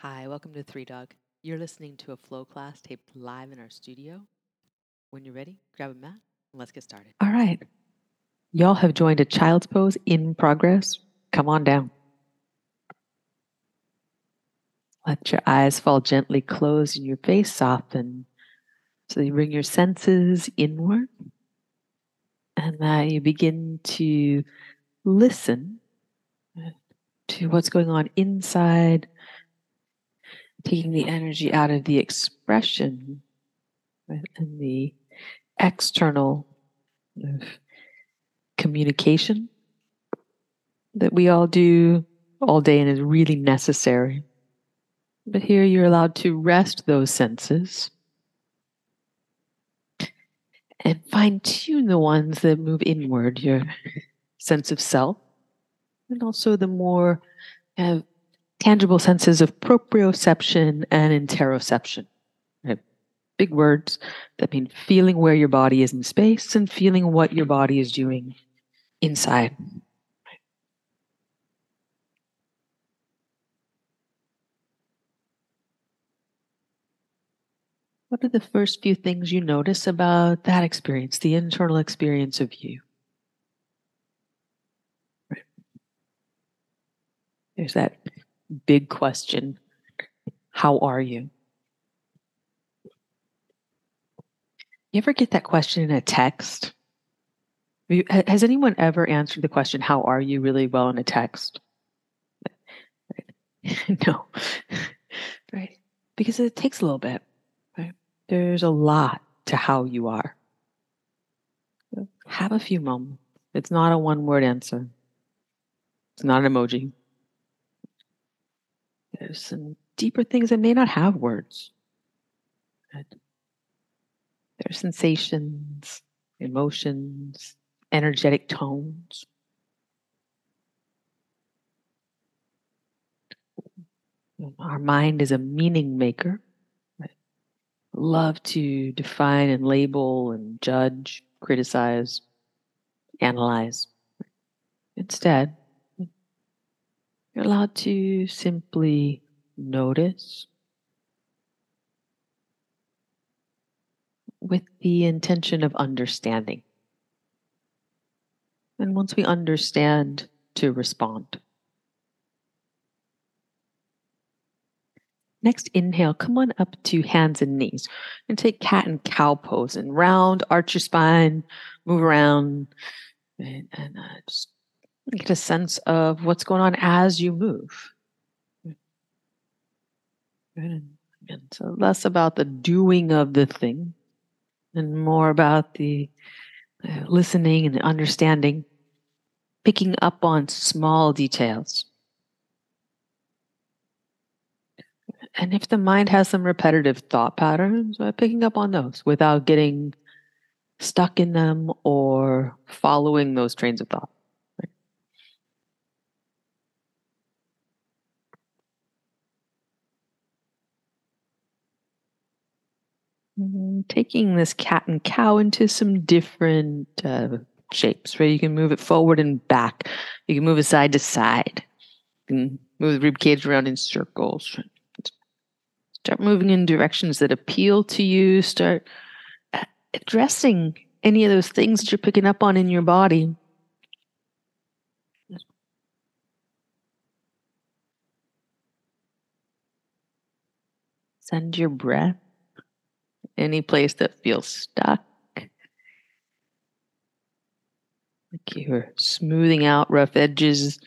Hi, welcome to Three Dog. You're listening to a flow class taped live in our studio. When you're ready, grab a mat and let's get started. All right. Y'all have joined a child's pose in progress. Come on down. Let your eyes fall gently closed and your face soften. So you bring your senses inward and that you begin to listen to what's going on inside taking the energy out of the expression and the external communication that we all do all day and is really necessary. But here you're allowed to rest those senses and fine tune the ones that move inward, your sense of self, and also the more uh, tangible senses of proprioception and interoception. Right? Big words that mean feeling where your body is in space and feeling what your body is doing inside. What are the first few things you notice about that experience, the internal experience of you? There's that big question How are you? You ever get that question in a text? Has anyone ever answered the question, How are you, really well in a text? no. right. Because it takes a little bit. Right. There's a lot to how you are. Have a few moments. It's not a one word answer. It's not an emoji. There's some deeper things that may not have words. There are sensations, emotions, energetic tones. Our mind is a meaning maker. Love to define and label and judge, criticize, analyze. Instead, you're allowed to simply notice with the intention of understanding. And once we understand, to respond. Next, inhale, come on up to hands and knees and take cat and cow pose and round, arch your spine, move around, and, and uh, just get a sense of what's going on as you move. And so less about the doing of the thing and more about the uh, listening and understanding, picking up on small details. And if the mind has some repetitive thought patterns, uh, picking up on those without getting stuck in them or following those trains of thought. Taking this cat and cow into some different uh, shapes, right? You can move it forward and back. You can move it side to side. You can move the rib cage around in circles. Start moving in directions that appeal to you. Start uh, addressing any of those things that you're picking up on in your body. Send your breath any place that feels stuck. Like you're smoothing out rough edges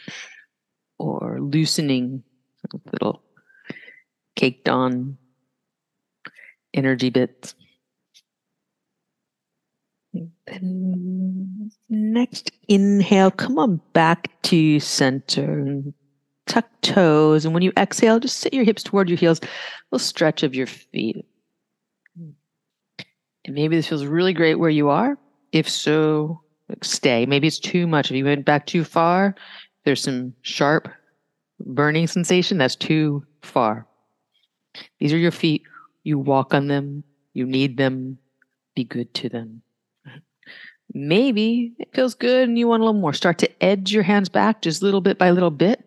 or loosening little caked on energy bits. Next inhale, come on back to center. and Tuck toes. And when you exhale, just sit your hips toward your heels. A little stretch of your feet. And maybe this feels really great where you are. If so, stay. Maybe it's too much. If you went back too far, there's some sharp burning sensation. That's too far. These are your feet. You walk on them. You need them. Be good to them. Maybe it feels good and you want a little more. Start to edge your hands back just little bit by little bit.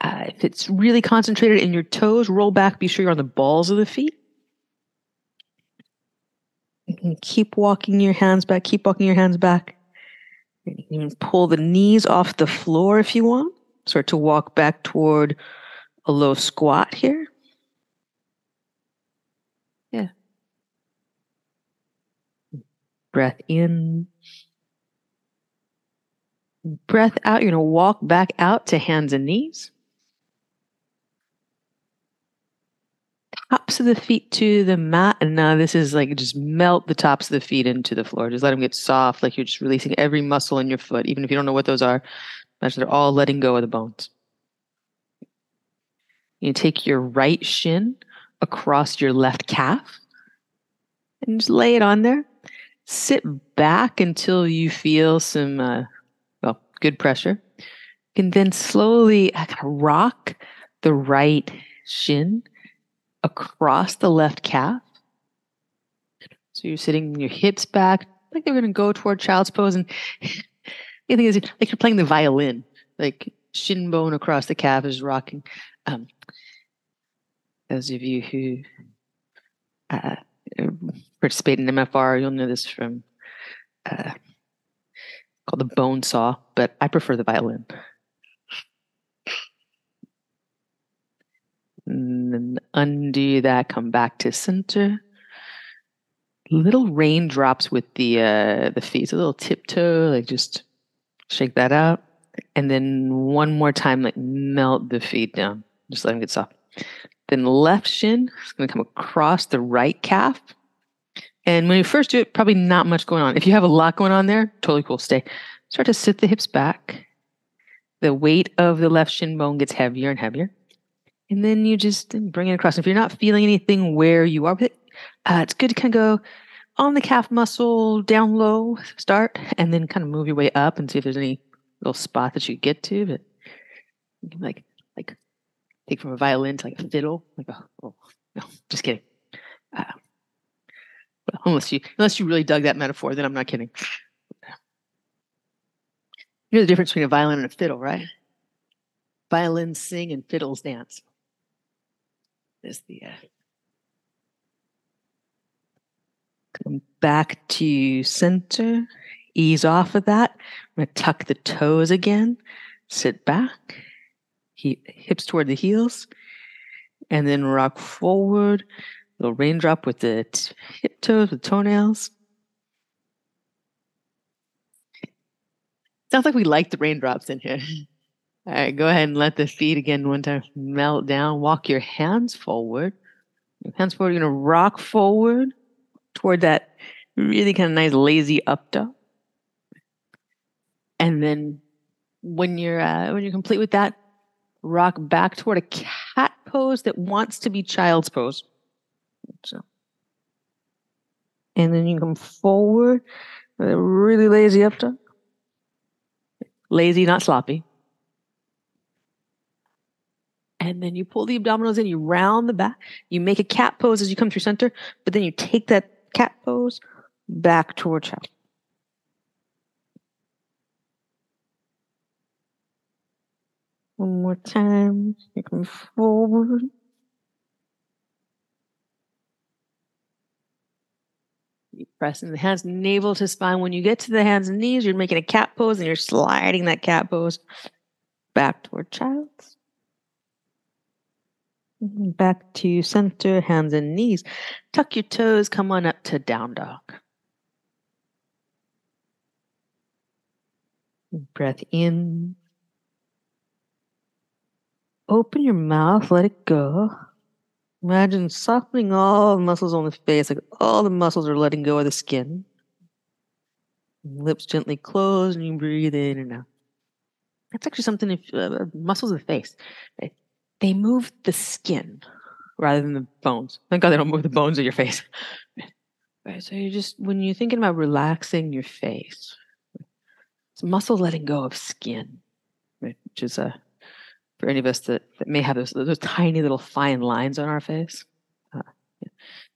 Uh, if it's really concentrated in your toes, roll back. Be sure you're on the balls of the feet. Keep walking your hands back. Keep walking your hands back. You can pull the knees off the floor if you want. Start to walk back toward a low squat here. Yeah. Breath in. Breath out. You're going to walk back out to hands and knees. Tops of the feet to the mat. And now this is like just melt the tops of the feet into the floor. Just let them get soft, like you're just releasing every muscle in your foot, even if you don't know what those are. Imagine they're all letting go of the bones. You take your right shin across your left calf and just lay it on there. Sit back until you feel some, uh, well, good pressure. You can then slowly rock the right shin across the left calf. So you're sitting your hips back, like they're going to go toward child's pose. And the thing is, like you're playing the violin, like shin bone across the calf is rocking. Um, those of you who uh, participate in MFR, you'll know this from uh, called the bone saw, but I prefer the violin. And then undo that, come back to center. Little raindrops with the uh, the feet, a little tiptoe, like just shake that out, and then one more time, like melt the feet down, just let them get soft. Then left shin is going to come across the right calf. And when you first do it, probably not much going on. If you have a lot going on there, totally cool. Stay. Start to sit the hips back. The weight of the left shin bone gets heavier and heavier. And then you just bring it across. If you're not feeling anything where you are with it, uh, it's good to kind of go on the calf muscle, down low, start, and then kind of move your way up and see if there's any little spot that you get to. But like like take from a violin to like a fiddle. Like oh, oh no, just kidding. Uh, unless you unless you really dug that metaphor, then I'm not kidding. You know the difference between a violin and a fiddle, right? Violins sing and fiddles dance is the uh, come back to center. Ease off of that. I'm going to tuck the toes again. Sit back. He, hips toward the heels. And then rock forward. Little raindrop with the t- hip toes with toenails. Sounds like we like the raindrops in here All right, go ahead and let the feet again one time melt down. Walk your hands forward. Your hands forward. You're gonna rock forward toward that really kind of nice lazy up dog. And then when you're uh, when you're complete with that, rock back toward a cat pose that wants to be child's pose. So, and then you come forward, a really lazy up dog. Lazy, not sloppy. And then you pull the abdominals in, you round the back, you make a cat pose as you come through center, but then you take that cat pose back toward child. One more time. You come forward. You press pressing the hands, navel to spine. When you get to the hands and knees, you're making a cat pose and you're sliding that cat pose back toward child's. Back to center, hands and knees. Tuck your toes, come on up to down dog. Breath in. Open your mouth, let it go. Imagine softening all the muscles on the face, like all the muscles are letting go of the skin. Lips gently closed, and you breathe in and out. That's actually something if uh, muscles of the face they move the skin rather than the bones. Thank God they don't move the bones of your face. Right. So you just when you're thinking about relaxing your face, it's muscle letting go of skin? Which is a for any of us that, that may have those, those tiny little fine lines on our face. Uh,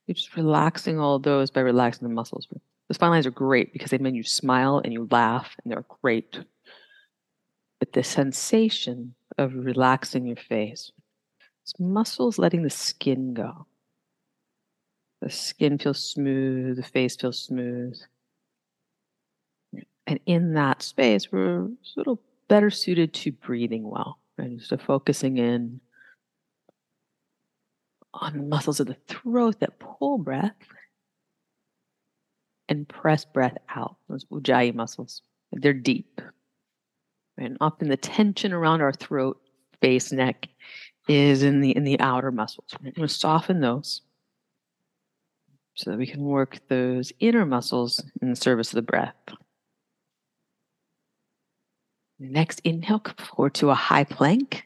you're just relaxing all those by relaxing the muscles. Those fine lines are great because they make you smile and you laugh, and they're great. But the sensation of relaxing your face. It's muscles letting the skin go. The skin feels smooth, the face feels smooth. And in that space, we're a little better suited to breathing well, right? So focusing in on the muscles of the throat that pull breath and press breath out, those ujjayi muscles. They're deep. And often the tension around our throat, face, neck is in the in the outer muscles. We're going to soften those so that we can work those inner muscles in the service of the breath. Next inhale, come forward to a high plank.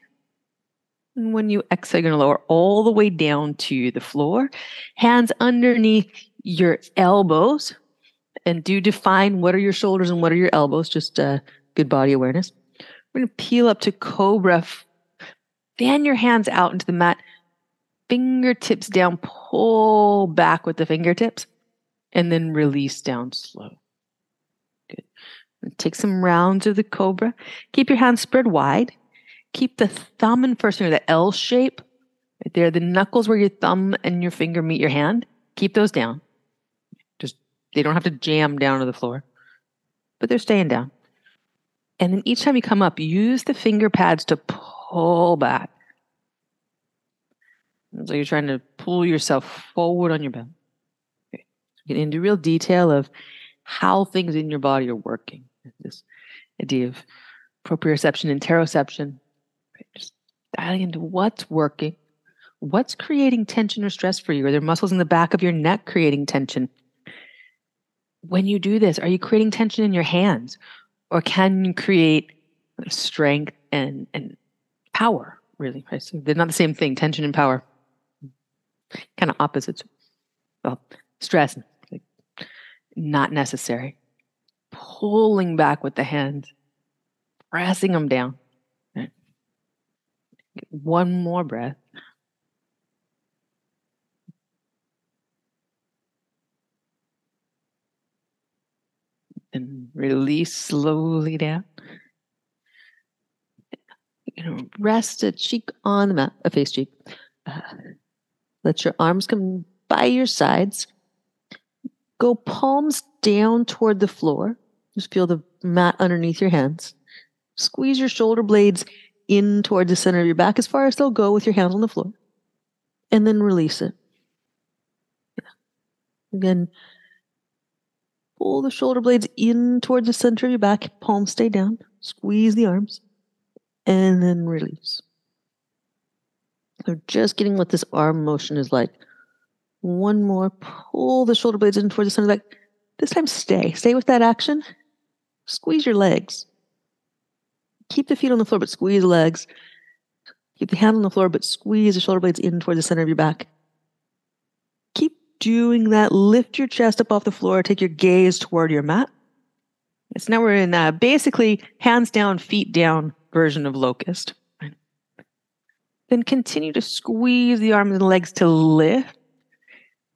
And when you exhale, you're going to lower all the way down to the floor. Hands underneath your elbows. And do define what are your shoulders and what are your elbows, just uh, good body awareness. We're going to peel up to cobra. Fan your hands out into the mat. Fingertips down. Pull back with the fingertips. And then release down slow. Good. Take some rounds of the cobra. Keep your hands spread wide. Keep the thumb and first finger, the L shape, right there, the knuckles where your thumb and your finger meet your hand. Keep those down. Just, they don't have to jam down to the floor, but they're staying down. And then each time you come up, use the finger pads to pull back. So you're trying to pull yourself forward on your back. Okay. Get into real detail of how things in your body are working. This idea of proprioception, interoception, just dialing into what's working, what's creating tension or stress for you. Are there muscles in the back of your neck creating tension? When you do this, are you creating tension in your hands? Or can you create strength and, and power, really? Right? So they're not the same thing, tension and power. Kind of opposites. Well, stress, like, not necessary. Pulling back with the hands, pressing them down. One more breath. And release slowly down. You know, rest a cheek on the mat, a face cheek. Uh, let your arms come by your sides. Go palms down toward the floor. Just feel the mat underneath your hands. Squeeze your shoulder blades in towards the center of your back as far as they'll go with your hands on the floor. And then release it. Again, pull the shoulder blades in towards the center of your back, palms stay down, squeeze the arms, and then release. So just getting what this arm motion is like. One more, pull the shoulder blades in towards the center of the back. This time stay. Stay with that action. Squeeze your legs keep the feet on the floor, but squeeze the legs. Keep the hand on the floor, but squeeze the shoulder blades in towards the center of your back. Keep doing that. Lift your chest up off the floor. Take your gaze toward your mat. So now we're in uh, basically hands down, feet down version of locust. Then continue to squeeze the arms and legs to lift.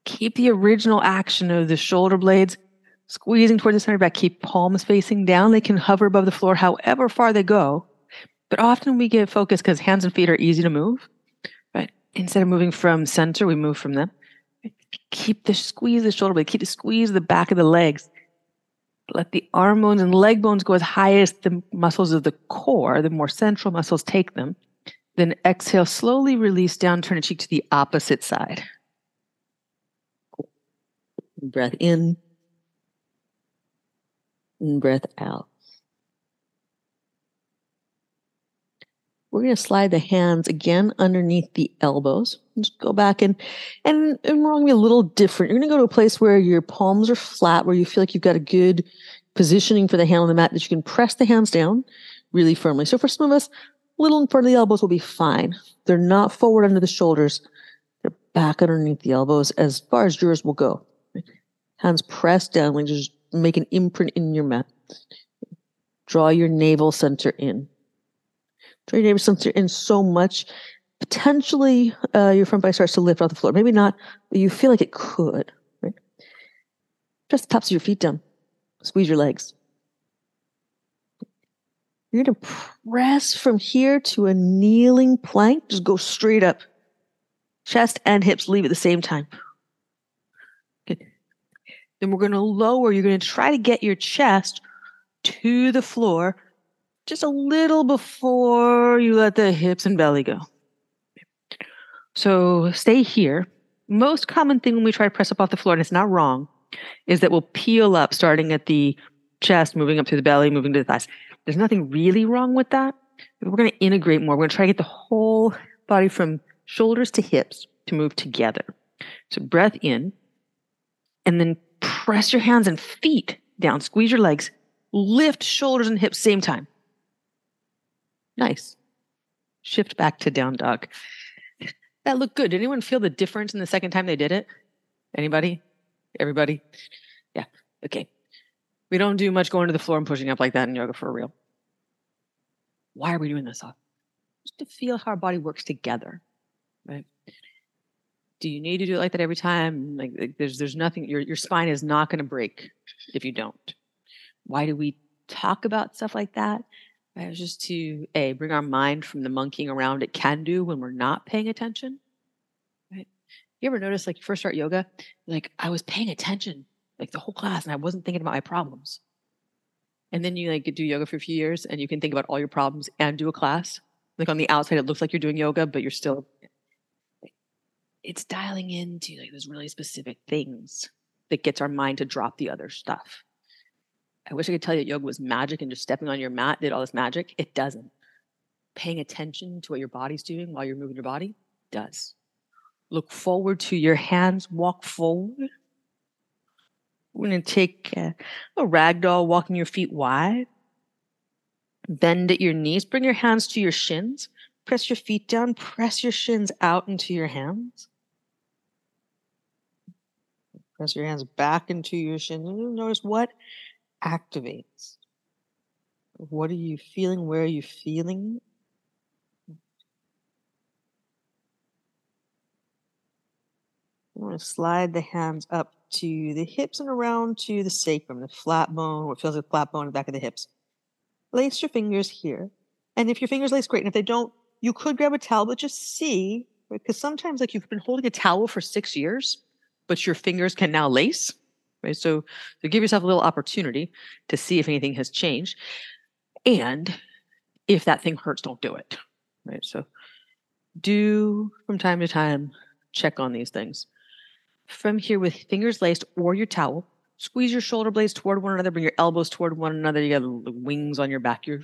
Keep the original action of the shoulder blades squeezing towards the center back. Keep palms facing down. They can hover above the floor however far they go. But often we get focused because hands and feet are easy to move. Right? Instead of moving from center, we move from them. Keep the squeeze the shoulder blade. Keep the squeeze the back of the legs. Let the arm bones and leg bones go as high as the muscles of the core, the more central muscles take them. Then exhale, slowly release down, turn a cheek to the opposite side. Breath in breath out. We're going to slide the hands again underneath the elbows. Just go back and, and, and we're going to be a little different. You're going to go to a place where your palms are flat, where you feel like you've got a good positioning for the hand on the mat that you can press the hands down really firmly. So for some of us, a little in front of the elbows will be fine. They're not forward under the shoulders. They're back underneath the elbows as far as yours will go. Hands pressed down, like just make an imprint in your mat. Draw your navel center in. Navel center in so much, potentially uh, your front body starts to lift off the floor. Maybe not, but you feel like it could. Right? Press the tops of your feet down. Squeeze your legs. You're going to press from here to a kneeling plank. Just go straight up. Chest and hips leave at the same time. Good. Then we're going to lower. You're going to try to get your chest to the floor just a little before you let the hips and belly go. So stay here. Most common thing when we try to press up off the floor, and it's not wrong, is that we'll peel up starting at the chest, moving up to the belly, moving to the thighs. There's nothing really wrong with that. We're going to integrate more. We're going to try to get the whole body from shoulders to hips to move together. So breath in, and then press your hands and feet down. Squeeze your legs. Lift shoulders and hips same time. Nice. Shift back to down dog. That looked good. Did anyone feel the difference in the second time they did it? Anybody? Everybody? Yeah. Okay. We don't do much going to the floor and pushing up like that in yoga for real. Why are we doing this? Just to feel how our body works together, right? Do you need to do it like that every time? Like, like there's there's nothing. Your your spine is not going to break if you don't. Why do we talk about stuff like that? It's just to a bring our mind from the monkeying around it can do when we're not paying attention. Right? You ever notice like you first start yoga, like I was paying attention like the whole class and I wasn't thinking about my problems. And then you like do yoga for a few years and you can think about all your problems and do a class. Like on the outside, it looks like you're doing yoga, but you're still it's dialing into like those really specific things that gets our mind to drop the other stuff. I wish I could tell you that yoga was magic and just stepping on your mat did all this magic. It doesn't. Paying attention to what your body's doing while you're moving your body does. Look forward to your hands, walk forward. We're going to take a, a ragdoll, walking your feet wide. Bend at your knees. Bring your hands to your shins. Press your feet down. Press your shins out into your hands. Press your hands back into your shins. Notice what activates. What are you feeling? Where are you feeling? I'm going to slide the hands up to the hips and around to the sacrum, the flat bone, what feels like flat bone the back of the hips. Lace your fingers here. And if your fingers lace, great. And if they don't, you could grab a towel, but just see, because sometimes like you've been holding a towel for six years, but your fingers can now lace. Right. So, so give yourself a little opportunity to see if anything has changed. And if that thing hurts, don't do it. Right. So do from time to time check on these things. From here with fingers laced or your towel, squeeze your shoulder blades toward one another, bring your elbows toward one another. You got wings on your back. Your,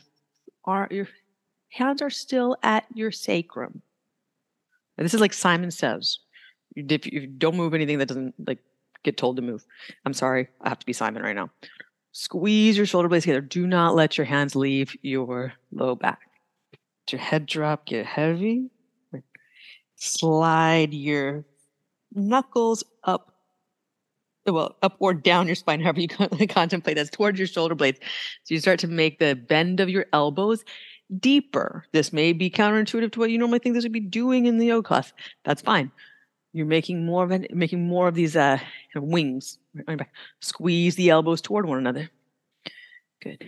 are, your hands are still at your sacrum. And this is like Simon says. If you don't move anything that doesn't like get told to move. I'm sorry, I have to be Simon right now. Squeeze your shoulder blades together. Do not let your hands leave your low back. Let your head drop, get heavy. Slide your knuckles up, well, up or down your spine, however you contemplate that's towards your shoulder blades. So you start to make the bend of your elbows deeper. This may be counterintuitive to what you normally think this would be doing in the yoga class. That's fine. You're making more of it, making more of these uh, wings. Squeeze the elbows toward one another. Good.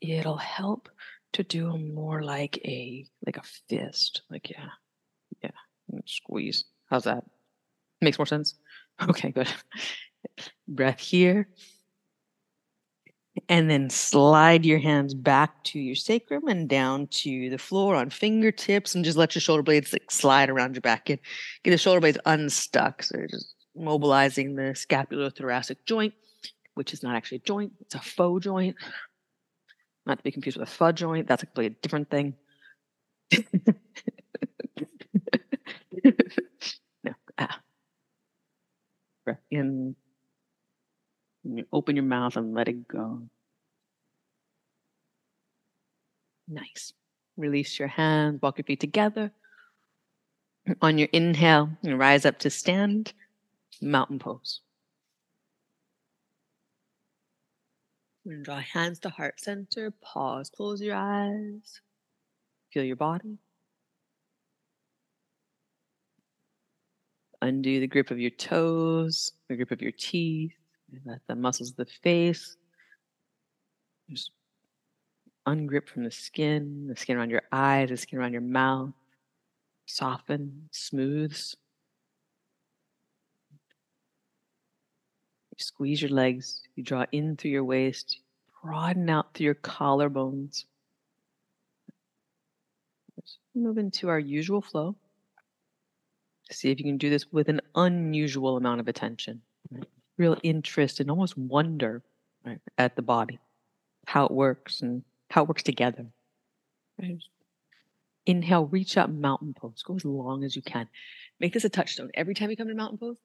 It'll help to do more like a like a fist. Like yeah, yeah. Squeeze. How's that? Makes more sense. Okay, good. Breath here. And then slide your hands back to your sacrum and down to the floor on fingertips and just let your shoulder blades like slide around your back and get the shoulder blades unstuck. So you're just mobilizing the scapulothoracic joint, which is not actually a joint, it's a faux joint. Not to be confused with a fud joint, that's a completely different thing. no. Ah. Breath in you open your mouth and let it go. Nice. Release your hands, walk your feet together. On your inhale, you rise up to stand, mountain pose. Draw hands to heart center, pause, close your eyes, feel your body. Undo the grip of your toes, the grip of your teeth. Let the muscles of the face just ungrip from the skin, the skin around your eyes, the skin around your mouth. Soften, smooths. You squeeze your legs, you draw in through your waist, broaden out through your collarbones. move into our usual flow. See if you can do this with an unusual amount of attention. Real interest and almost wonder right, at the body, how it works and how it works together. Right? Inhale, reach up mountain pose. Go as long as you can. Make this a touchstone. Every time you come to mountain pose,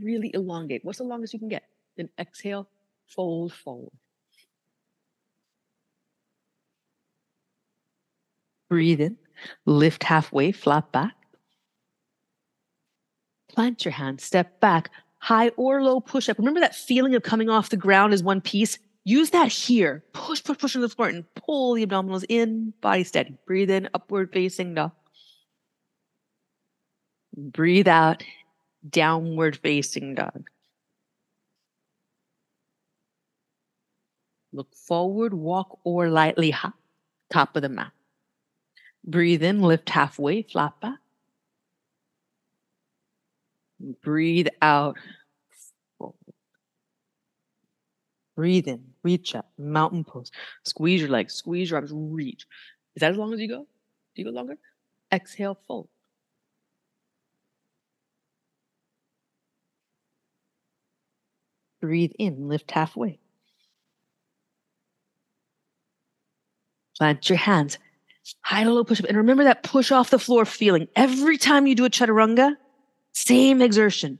really elongate. What's the longest you can get? Then exhale, fold forward. Breathe in, lift halfway, flat back. Plant your hands, step back, high or low push up. Remember that feeling of coming off the ground as one piece? Use that here. Push, push, push on the floor and pull the abdominals in, body steady. Breathe in, upward facing dog. Breathe out, downward facing dog. Look forward, walk or lightly hop, top of the mat. Breathe in, lift halfway, flat back. Breathe out. Breathe in, reach up, mountain pose. Squeeze your legs, squeeze your arms, reach. Is that as long as you go? Do you go longer? Exhale, fold. Breathe in, lift halfway. Plant your hands, high to low push up. And remember that push off the floor feeling. Every time you do a chaturanga, same exertion.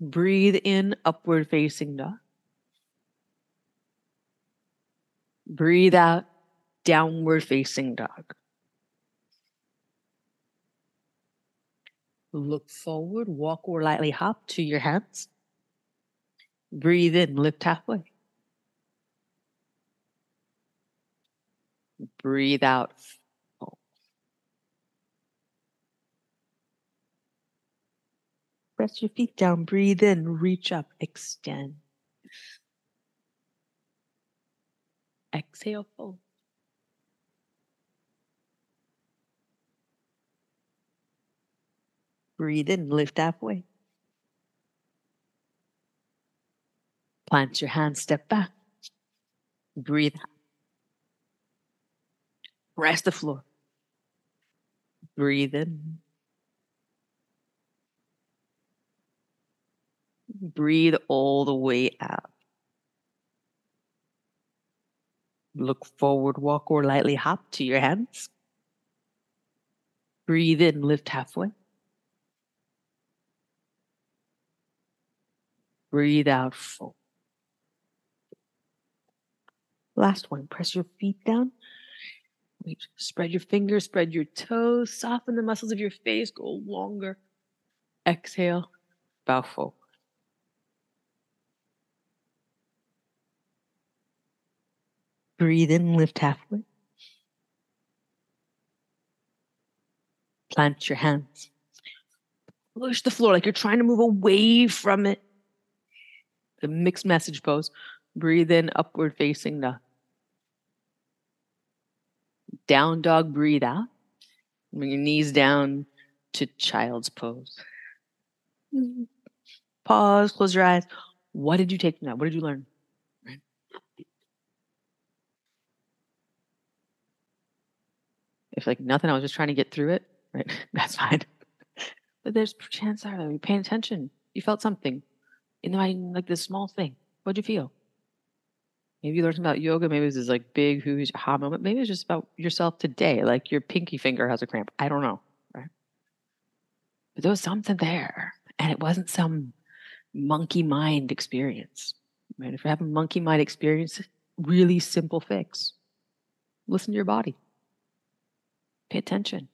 Breathe in, upward facing dog. Breathe out, downward facing dog. Look forward, walk or lightly hop to your hands. Breathe in, lift halfway. Breathe out. Press your feet down, breathe in, reach up, extend. Exhale, fold. Breathe in, lift halfway. Plant your hands, step back. Breathe out. Press the floor. Breathe in. Breathe all the way out. Look forward, walk, or lightly hop to your hands. Breathe in, lift halfway. Breathe out, full. Last one, press your feet down. Wait, spread your fingers, spread your toes, soften the muscles of your face, go longer. Exhale, bow forward. Breathe in, lift halfway. Plant your hands. Push the floor like you're trying to move away from it. The mixed message pose. Breathe in, upward facing dog. Down dog, breathe out. Bring your knees down to child's pose. Pause, close your eyes. What did you take from that? What did you learn? If like nothing, I was just trying to get through it, right? That's fine. But there's chance there that you're paying attention. You felt something in the mind, like this small thing. What'd you feel? Maybe you learned something about yoga. Maybe this is like big who's ha moment. Maybe it's just about yourself today. Like your pinky finger has a cramp. I don't know. Right. But there was something there. And it wasn't some monkey mind experience. Right? If you're having monkey mind experience, really simple fix. Listen to your body. Pay attention.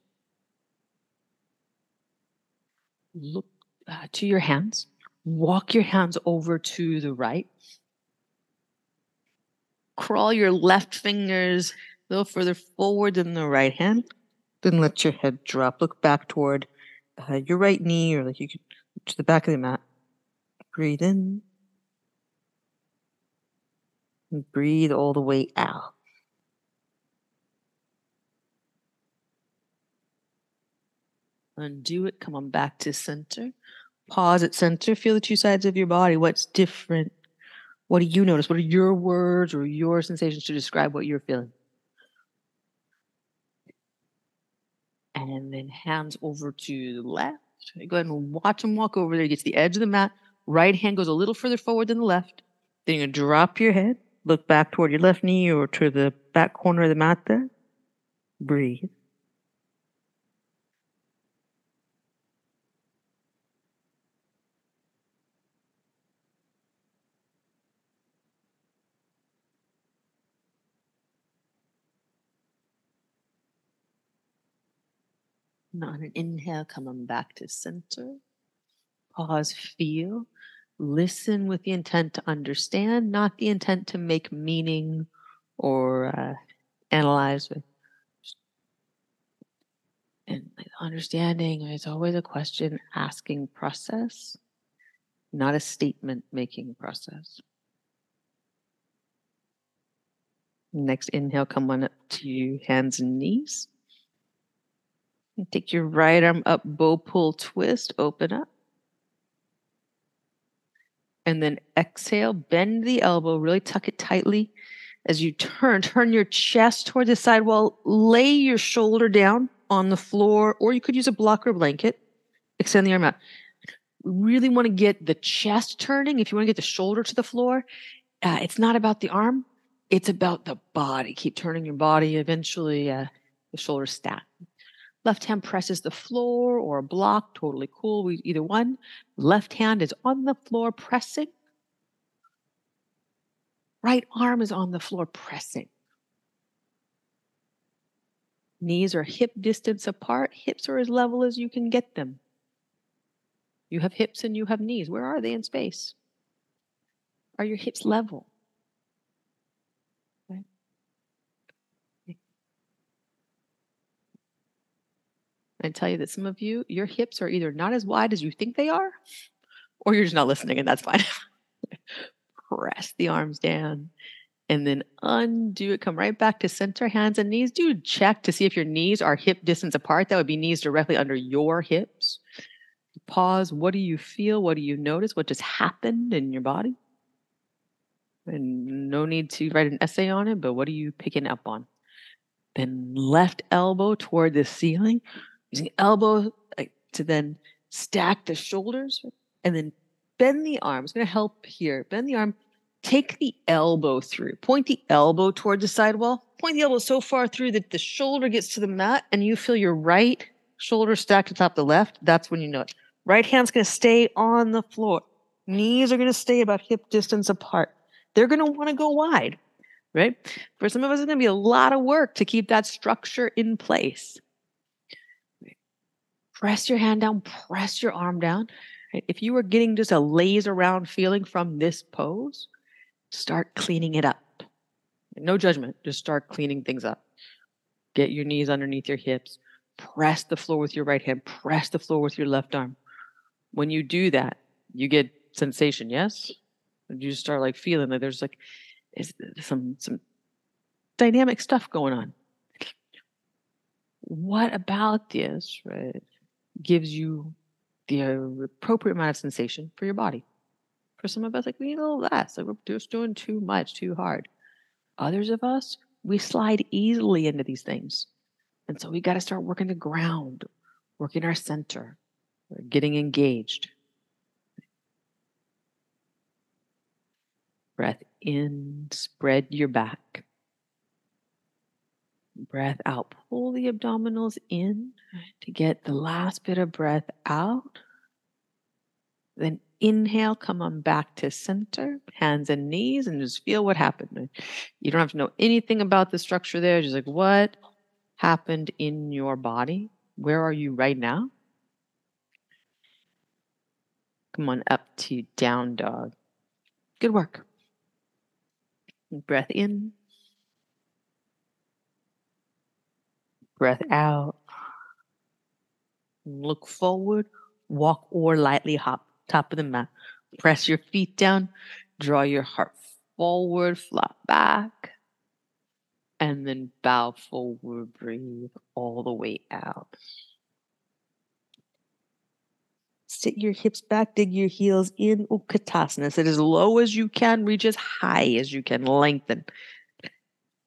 Look uh, to your hands. Walk your hands over to the right. Crawl your left fingers a little further forward than the right hand. Then let your head drop. Look back toward uh, your right knee or like you could to the back of the mat. Breathe in. And breathe all the way out. Undo it. Come on back to center. Pause at center. Feel the two sides of your body. What's different? What do you notice? What are your words or your sensations to describe what you're feeling? And then hands over to the left. Go ahead and watch him walk over there. He gets to the edge of the mat. Right hand goes a little further forward than the left. Then you're going to drop your head. Look back toward your left knee or to the back corner of the mat there. Breathe. On an inhale, coming back to center. Pause, feel, listen with the intent to understand, not the intent to make meaning or uh, analyze. And understanding is always a question asking process, not a statement making process. Next inhale, come on up to hands and knees. Take your right arm up, bow pull twist, open up. And then exhale, bend the elbow, really tuck it tightly. As you turn, turn your chest toward the side wall, lay your shoulder down on the floor, or you could use a blocker blanket. Extend the arm out. Really want to get the chest turning. If you want to get the shoulder to the floor, uh, it's not about the arm, it's about the body. Keep turning your body. Eventually, uh, the shoulders stack. Left hand presses the floor or a block, totally cool. We, either one. Left hand is on the floor pressing. Right arm is on the floor pressing. Knees are hip distance apart. Hips are as level as you can get them. You have hips and you have knees. Where are they in space? Are your hips level? I tell you that some of you, your hips are either not as wide as you think they are, or you're just not listening, and that's fine. Press the arms down and then undo it. Come right back to center, hands and knees. Do check to see if your knees are hip distance apart. That would be knees directly under your hips. Pause. What do you feel? What do you notice? What just happened in your body? And no need to write an essay on it, but what are you picking up on? Then left elbow toward the ceiling using elbow to then stack the shoulders and then bend the arm. It's going to help here. Bend the arm. Take the elbow through. Point the elbow toward the sidewall. Point the elbow so far through that the shoulder gets to the mat and you feel your right shoulder stacked atop the left. That's when you know it. Right hand's going to stay on the floor. Knees are going to stay about hip distance apart. They're going to want to go wide, right? For some of us, it's going to be a lot of work to keep that structure in place press your hand down, press your arm down. If you are getting just a laze around feeling from this pose, start cleaning it up. No judgment, just start cleaning things up. Get your knees underneath your hips. Press the floor with your right hand. Press the floor with your left arm. When you do that, you get sensation, yes? You start like feeling that there's like some some dynamic stuff going on. What about this, right? Gives you the appropriate amount of sensation for your body. For some of us, like we need a little less. Like we're just doing too much, too hard. Others of us, we slide easily into these things. And so we got to start working the ground, working our center, getting engaged. Breath in, spread your back. Breath out. Pull the abdominals in to get the last bit of breath out. Then inhale, come on back to center, hands and knees, and just feel what happened. You don't have to know anything about the structure there. Just like what happened in your body. Where are you right now? Come on up to down dog. Good work. Breath in. Breath out. Look forward, walk or lightly hop, top of the mat. Press your feet down, draw your heart forward, flop back, and then bow forward, breathe all the way out. Sit your hips back, dig your heels in Utkatasana. Sit as low as you can, reach as high as you can, lengthen.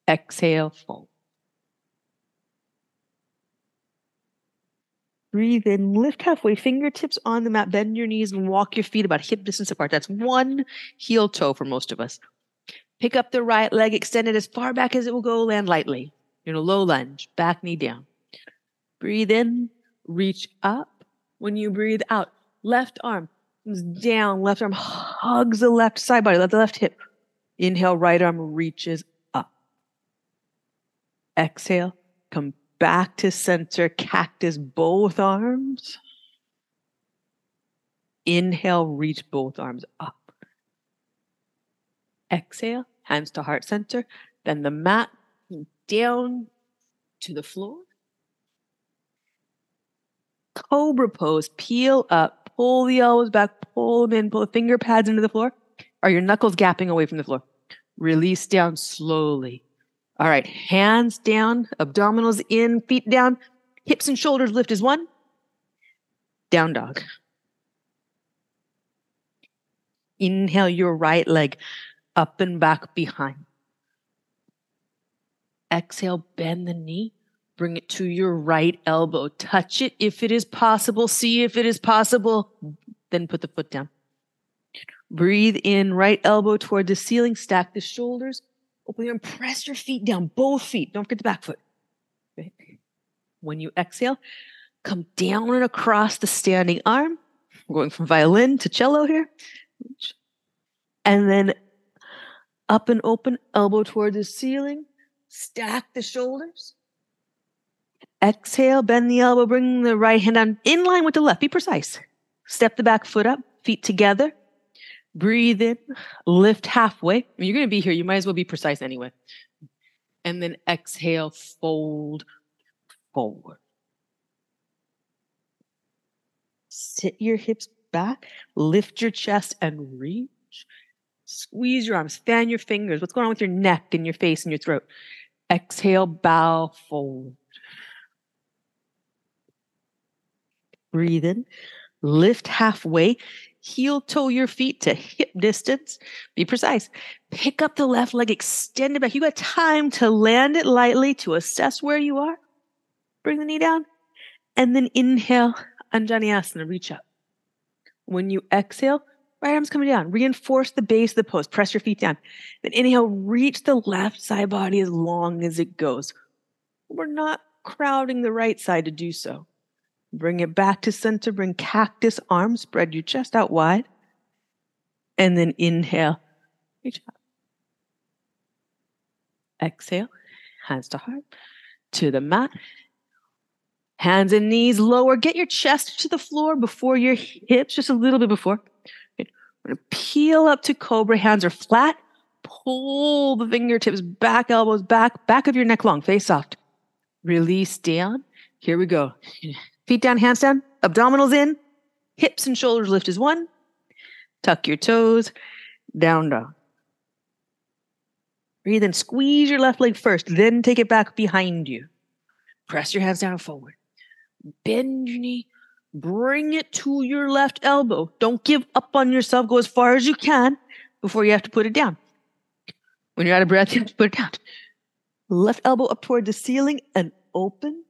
Exhale, fold. Breathe in, lift halfway, fingertips on the mat, bend your knees and walk your feet about hip distance apart. That's one heel toe for most of us. Pick up the right leg, extend it as far back as it will go, land lightly. You're in a low lunge, back knee down. Breathe in, reach up. When you breathe out, left arm comes down, left arm hugs the left side body, let the left hip. Inhale, right arm reaches up. Exhale, come back to center, cactus both arms. Inhale, reach both arms up. Exhale, hands to heart center, then the mat down to the floor. Cobra pose, peel up, pull the elbows back, pull them in, pull the finger pads into the floor. Are your knuckles gapping away from the floor? Release down slowly. All right, hands down, abdominals in, feet down, hips and shoulders lift as one. Down dog. Inhale your right leg up and back behind. Exhale, bend the knee, bring it to your right elbow. Touch it if it is possible. See if it is possible. Then put the foot down. Breathe in, right elbow toward the ceiling, stack the shoulders, Open your and press your feet down, both feet. Don't forget the back foot. Okay. When you exhale, come down and across the standing arm. I'm going from violin to cello here. And then up and open, elbow toward the ceiling. Stack the shoulders. Exhale, bend the elbow, bring the right hand down in line with the left. Be precise. Step the back foot up, feet together. Breathe in, lift halfway. You're going to be here. You might as well be precise anyway. And then exhale, fold forward. Sit your hips back, lift your chest and reach. Squeeze your arms, fan your fingers. What's going on with your neck and your face and your throat? Exhale, bow forward. Breathe in, lift halfway, heel toe your feet to hip distance. Be precise. Pick up the left leg, extend it back. You got time to land it lightly to assess where you are. Bring the knee down and then inhale, Anjaneyasana, reach up. When you exhale, right arm's coming down. Reinforce the base of the pose. Press your feet down. Then inhale, reach the left side body as long as it goes. We're not crowding the right side to do so. Bring it back to center. Bring cactus arms. Spread your chest out wide. And then inhale. Reach up. Exhale. Hands to heart. To the mat. Hands and knees lower. Get your chest to the floor before your hips, just a little bit before. We're going to peel up to cobra. Hands are flat. Pull the fingertips back, elbows back, back of your neck long, face soft. Release down. Here we go. Feet down, hands down, abdominals in, hips and shoulders lift as one. Tuck your toes, down dog. Breathe in, squeeze your left leg first, then take it back behind you. Press your hands down forward. Bend your knee, bring it to your left elbow. Don't give up on yourself. Go as far as you can before you have to put it down. When you're out of breath, you have to put it down. Left elbow up toward the ceiling and open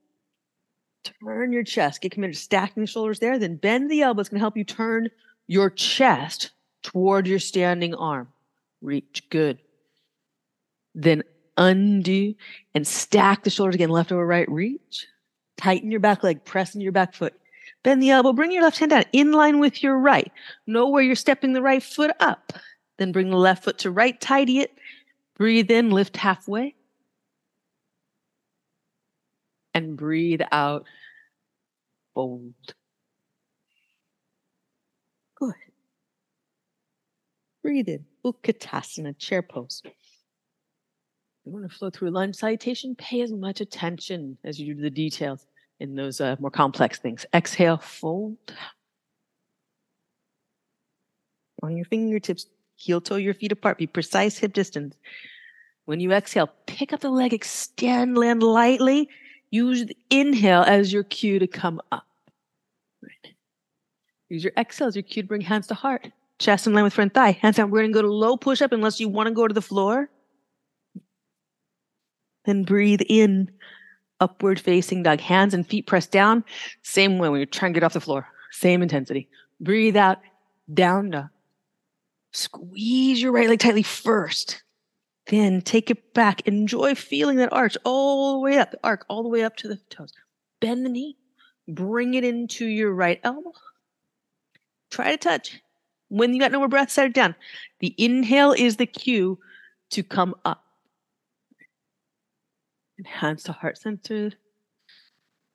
turn your chest. Get committed to stacking the shoulders there. Then bend the elbows can help you turn your chest toward your standing arm. Reach. Good. Then undo and stack the shoulders again, left over right. Reach. Tighten your back leg, press into your back foot. Bend the elbow, bring your left hand down in line with your right. Know where you're stepping the right foot up. Then bring the left foot to right, tidy it. Breathe in, lift halfway and breathe out. Fold. Good. Breathe in. Utkatasana, chair pose. You want to flow through lunge salutation, pay as much attention as you do to the details in those uh, more complex things. Exhale, fold. On your fingertips, heel toe your feet apart. Be precise hip distance. When you exhale, pick up the leg, extend, land lightly, Use the inhale as your cue to come up. Right. Use your exhale as your cue to bring hands to heart. Chest in line with front thigh. Hands down. We're going to go to low push up unless you want to go to the floor. Then breathe in, upward facing dog. Hands and feet pressed down. Same way when you're trying to get off the floor. Same intensity. Breathe out, down dog. Squeeze your right leg tightly first. Then take it back. Enjoy feeling that arch all the way up, the arc all the way up to the toes. Bend the knee. Bring it into your right elbow. Try to touch. When you got no more breath, set it down. The inhale is the cue to come up. And hands to heart center.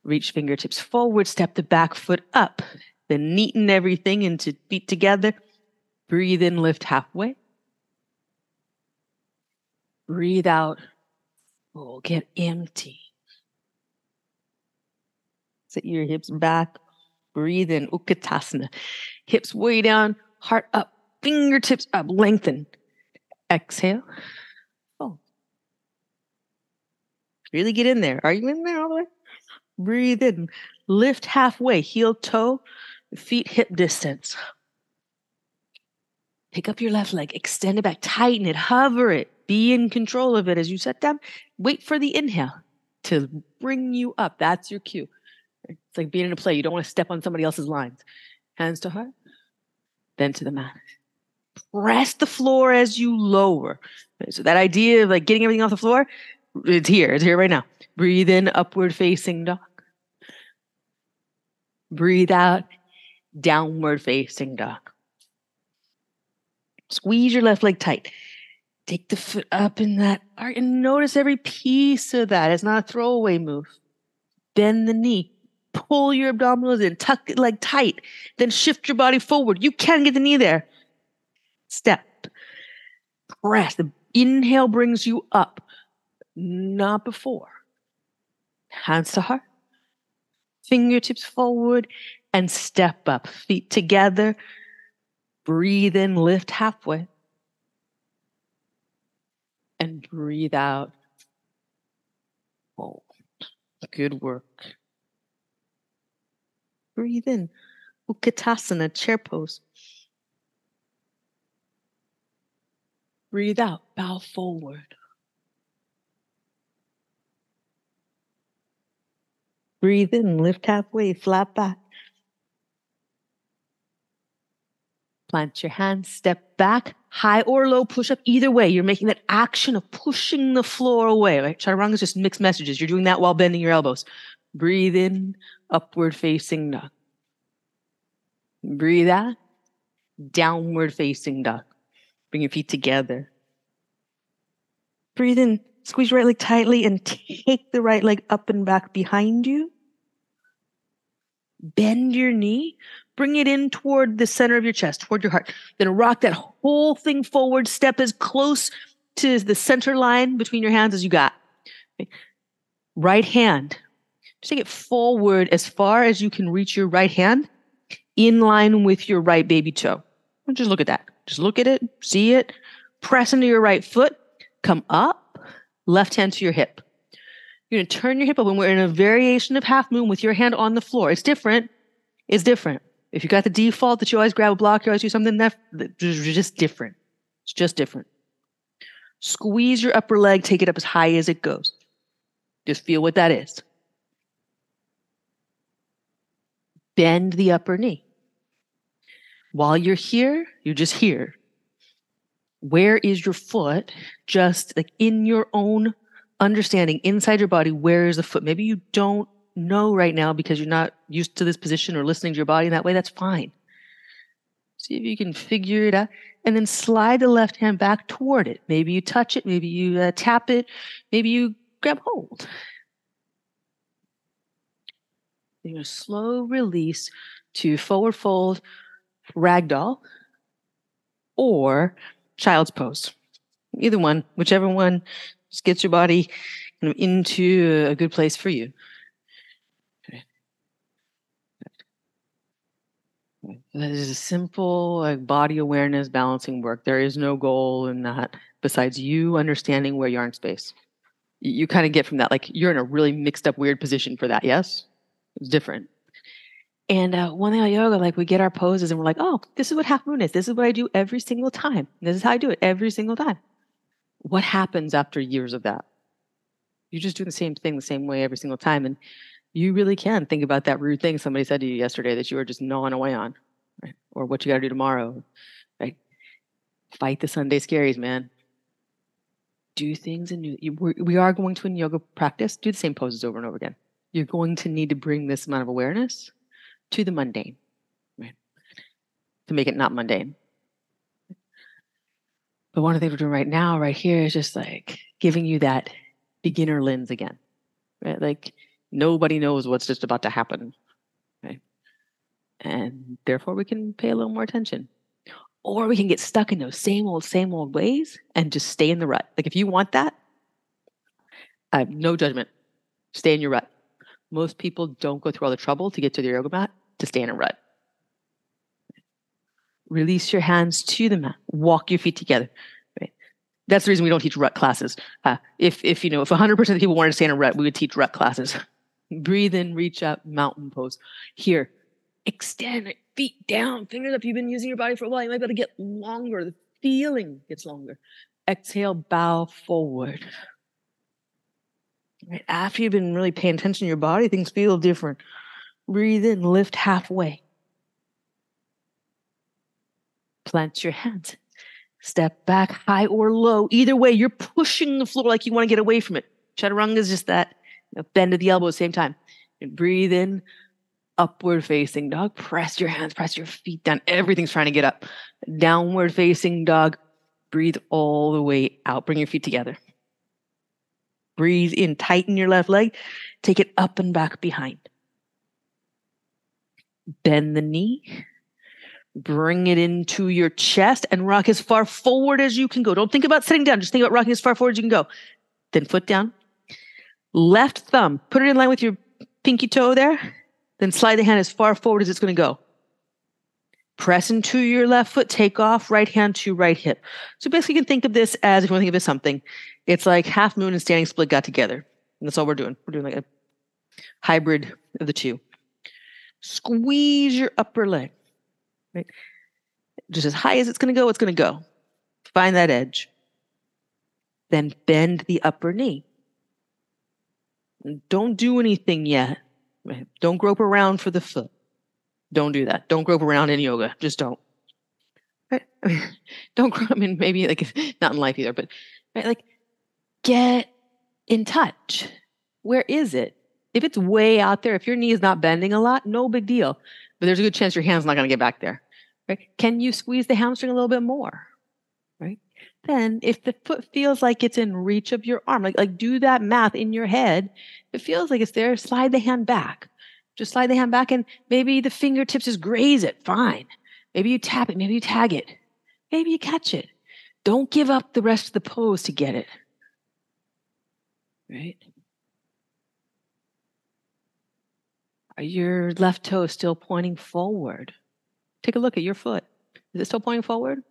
Reach fingertips forward, step the back foot up. Then neaten everything into feet together. Breathe in, lift halfway. Breathe out. Oh, get empty. Sit your hips back. Breathe in, Utkatasana. Hips way down, heart up, fingertips up, lengthen. Exhale. Oh. Really get in there. Are you in there all the way? Breathe in. Lift halfway, heel toe, feet hip distance. Pick up your left leg, extend it back, tighten it, hover it, be in control of it as you set down. Wait for the inhale to bring you up. That's your cue. It's like being in a play. You don't want to step on somebody else's lines. Hands to heart, then to the mat. Press the floor as you lower. So that idea of like getting everything off the floor, it's here. It's here right now. Breathe in, upward facing dog. Breathe out, downward facing dog. Squeeze your left leg tight. Take the foot up in that arc and notice every piece of that. It's not a throwaway move. Bend the knee. Pull your abdominals in. Tuck it leg tight. Then shift your body forward. You can get the knee there. Step. Press. The inhale brings you up. Not before. Hands to heart. Fingertips forward and step up. Feet together Breathe in, lift halfway. And breathe out. Hold. Good work. Breathe in. Utkatasana, chair pose. Breathe out, bow forward. Breathe in, lift halfway, flat back. Plant your hands, step back, high or low push up. Either way, you're making that action of pushing the floor away. Right? Chaturanga is just mixed messages. You're doing that while bending your elbows. Breathe in, upward facing dog. Breathe out, downward facing dog. Bring your feet together. Breathe in, squeeze your right leg tightly and take the right leg up and back behind you. Bend your knee, Bring it in toward the center of your chest, toward your heart. Then rock that whole thing forward. Step as close to the center line between your hands as you got. Okay. Right hand. Just take it forward as far as you can reach your right hand in line with your right baby toe. Just look at that. Just look at it, see it. Press into your right foot. Come up, left hand to your hip. You're going to turn your hip up when we're in a variation of half moon with your hand on the floor. It's different. It's different. If you got the default that you always grab a block, you always do something that's just different. It's just different. Squeeze your upper leg, take it up as high as it goes. Just feel what that is. Bend the upper knee. While you're here, you're just here. Where is your foot? Just like in your own understanding, inside your body, where is the foot? Maybe you don't know right now because you're not used to this position or listening to your body in that way, that's fine. See if you can figure it out. And then slide the left hand back toward it. Maybe you touch it, maybe you uh, tap it, maybe you grab hold. Going to slow release to forward fold, ragdoll, or child's pose. Either one, whichever one just gets your body into a good place for you. That is a simple like body awareness balancing work. There is no goal in that besides you understanding where you are in space. You, you kind of get from that like you're in a really mixed up weird position for that. Yes, it's different. And uh, one thing about yoga, like we get our poses and we're like, oh, this is what half moon is. This is what I do every single time. This is how I do it every single time. What happens after years of that? You're just doing the same thing the same way every single time. And you really can think about that rude thing somebody said to you yesterday that you were just gnawing away on, right? Or what you got to do tomorrow, right? Fight the Sunday scaries, man. Do things in new. We are going to in yoga practice. Do the same poses over and over again. You're going to need to bring this amount of awareness to the mundane, right? To make it not mundane. But one of the things we're doing right now, right here, is just like giving you that beginner lens again, right? Like nobody knows what's just about to happen, right? And therefore, we can pay a little more attention. Or we can get stuck in those same old, same old ways and just stay in the rut. Like if you want that, I have no judgment. Stay in your rut. Most people don't go through all the trouble to get to their yoga mat to stay in a rut. Release your hands to the mat. Walk your feet together. That's the reason we don't teach rut classes. Uh, if if you know if 100% of people wanted to stay in a rut, we would teach rut classes. Breathe in, reach up, mountain pose. Here, extend feet down, fingers up. You've been using your body for a while. You might be able to get longer. The feeling gets longer. Exhale, bow forward. Right after you've been really paying attention to your body, things feel different. Breathe in, lift halfway. Plant your hands. Step back high or low. Either way, you're pushing the floor like you want to get away from it. Chaturanga is just that bend at the elbow at the same time. And breathe in, upward facing dog. Press your hands, press your feet down. Everything's trying to get up. Downward facing dog. Breathe all the way out. Bring your feet together. Breathe in, tighten your left leg. Take it up and back behind. Bend the knee. Bring it into your chest and rock as far forward as you can go. Don't think about sitting down. Just think about rocking as far forward as you can go. Then foot down. Left thumb, put it in line with your pinky toe there. Then slide the hand as far forward as it's going to go. Press into your left foot, take off, right hand to right hip. So basically, you can think of this as if you want to think of it as something, it's like half moon and standing split got together. And that's all we're doing. We're doing like a hybrid of the two. Squeeze your upper leg, right? Just as high as it's going to go, it's going to go. Find that edge. Then bend the upper knee. Don't do anything yet. Don't grope around for the foot. Don't do that. Don't grope around in yoga. Just don't. Right? I mean, don't grope. I mean, maybe like not in life either, but right, like get in touch. Where is it? If it's way out there, if your knee is not bending a lot, no big deal. But there's a good chance your hand's not going to get back there. Right? Can you squeeze the hamstring a little bit more? Then if the foot feels like it's in reach of your arm, like like do that math in your head. If it feels like it's there, slide the hand back. Just slide the hand back and maybe the fingertips just graze it. Fine. Maybe you tap it, maybe you tag it. Maybe you catch it. Don't give up the rest of the pose to get it. Right? Are your left toe still pointing forward? Take a look at your foot. Is it still pointing forward?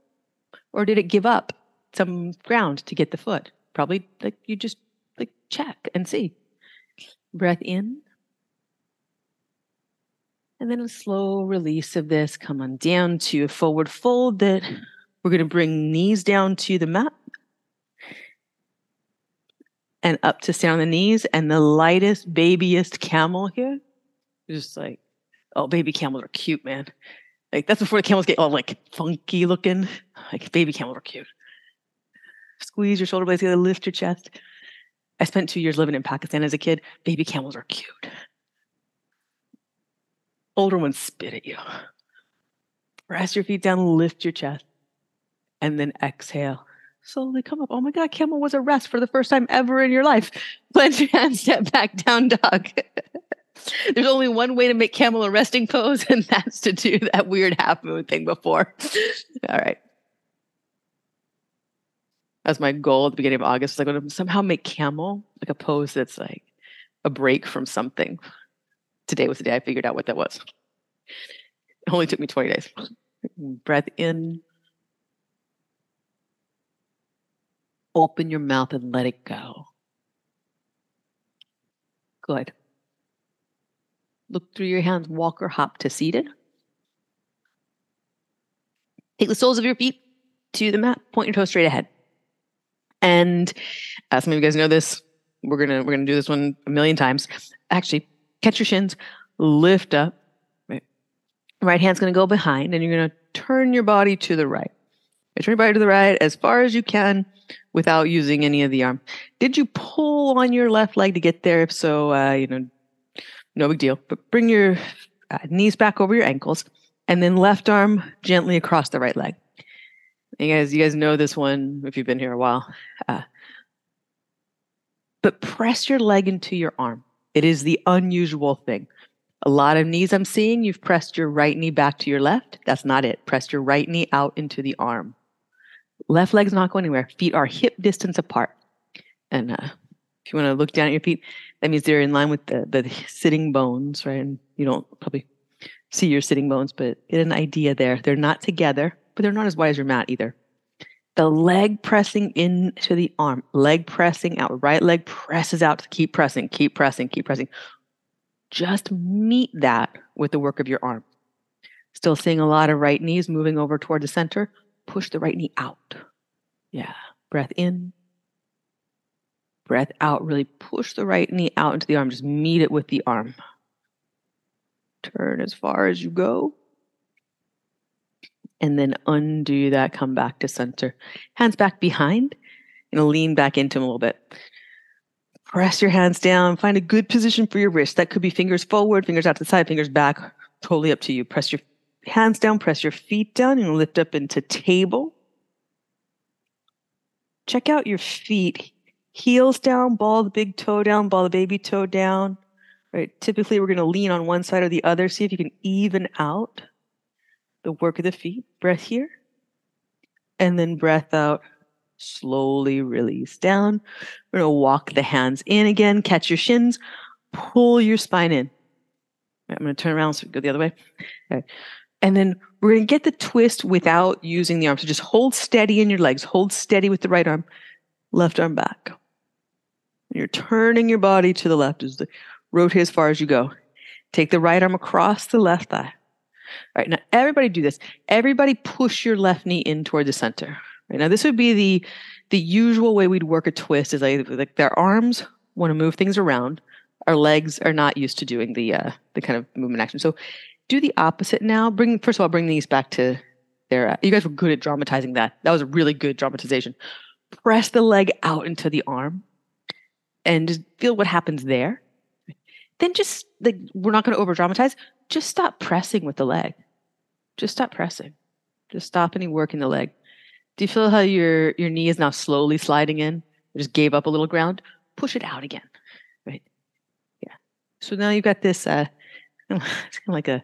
Or did it give up some ground to get the foot? Probably like you just like check and see. Breath in. And then a slow release of this. Come on down to a forward fold that we're going to bring knees down to the mat and up to stand on the knees. And the lightest, babyest camel here just like, oh, baby camels are cute, man. Like that's before the camels get all like funky looking. Like baby camels are cute. Squeeze your shoulder blades together, lift your chest. I spent two years living in Pakistan as a kid. Baby camels are cute. Older ones spit at you. Press your feet down, lift your chest, and then exhale. Slowly come up. Oh my God, camel was a rest for the first time ever in your life. Plant your hands, step back down, dog. There's only one way to make camel a resting pose, and that's to do that weird half moon thing before. All right. That's my goal at the beginning of August. Was Like, to somehow make camel like a pose that's like a break from something. Today was the day I figured out what that was. It only took me 20 days. Breath in. Open your mouth and let it go. Good. Look through your hands, walk or hop to seated. Take the soles of your feet to the mat, point your toes straight ahead. And as some of you guys know this, we're gonna we're gonna do this one a million times. Actually, catch your shins, lift up. Right, right hand's gonna go behind, and you're gonna turn your body to the right. Turn your body to the right as far as you can without using any of the arm. Did you pull on your left leg to get there? If so, uh, you know, no big deal. But bring your uh, knees back over your ankles, and then left arm gently across the right leg. You guys, you guys know this one if you've been here a while. Uh, but press your leg into your arm. It is the unusual thing. A lot of knees I'm seeing, you've pressed your right knee back to your left. That's not it. Press your right knee out into the arm. Left leg's not going anywhere. Feet are hip distance apart. And uh, if you want to look down at your feet, that means they're in line with the, the sitting bones, right? And you don't probably see your sitting bones, but get an idea there. They're not together, but they're not as wide as your mat either. The leg pressing into the arm, leg pressing out, right leg presses out. Keep pressing, keep pressing, keep pressing. Just meet that with the work of your arm. Still seeing a lot of right knees moving over toward the center. Push the right knee out. Yeah. Breath in. Breath out. Really push the right knee out into the arm. Just meet it with the arm. Turn as far as you go. And then undo that. Come back to center. Hands back behind. And lean back into them a little bit. Press your hands down. Find a good position for your wrist. That could be fingers forward, fingers out to the side, fingers back. Totally up to you. Press your hands down, press your feet down, and lift up into table. Check out your feet. Heels down, ball the big toe down, ball the baby toe down. Right. Typically, we're going to lean on one side or the other. See if you can even out the work of the feet. Breath here. And then breath out slowly release down. We're going to walk the hands in again, catch your shins, pull your spine in. I'm going to turn around so we go the other way. Okay. And then we're going to get the twist without using the arm. So just hold steady in your legs, hold steady with the right arm, left arm back. You're turning your body to the left as the rotate as far as you go. Take the right arm across the left thigh. All right, now everybody do this. Everybody push your left knee in toward the center. Right now, this would be the the usual way we'd work a twist. Is like, like their arms want to move things around. Our legs are not used to doing the uh, the kind of movement action. So do the opposite now. Bring first of all, bring these back to their. Uh, you guys were good at dramatizing that. That was a really good dramatization. Press the leg out into the arm, and just feel what happens there. Then just like we're not going to over dramatize. Just stop pressing with the leg. Just stop pressing. Just stop any work in the leg. Do you feel how your your knee is now slowly sliding in? You just gave up a little ground. Push it out again. Right. Yeah. So now you've got this. Uh, it's kind of like a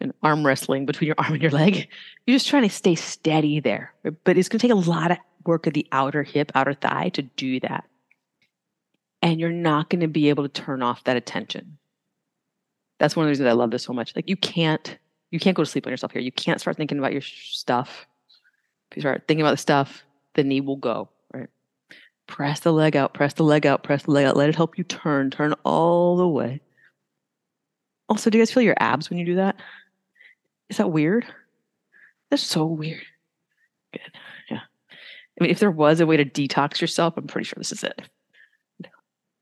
an arm wrestling between your arm and your leg. You're just trying to stay steady there, but it's going to take a lot of work of the outer hip, outer thigh to do that. And you're not going to be able to turn off that attention. That's one of the reasons I love this so much. Like you can't, you can't go to sleep on yourself here. You can't start thinking about your stuff if you start thinking about the stuff, the knee will go, right? Press the leg out, press the leg out, press the leg out. Let it help you turn, turn all the way. Also, do you guys feel your abs when you do that? Is that weird? That's so weird. Good. Yeah. I mean, if there was a way to detox yourself, I'm pretty sure this is it.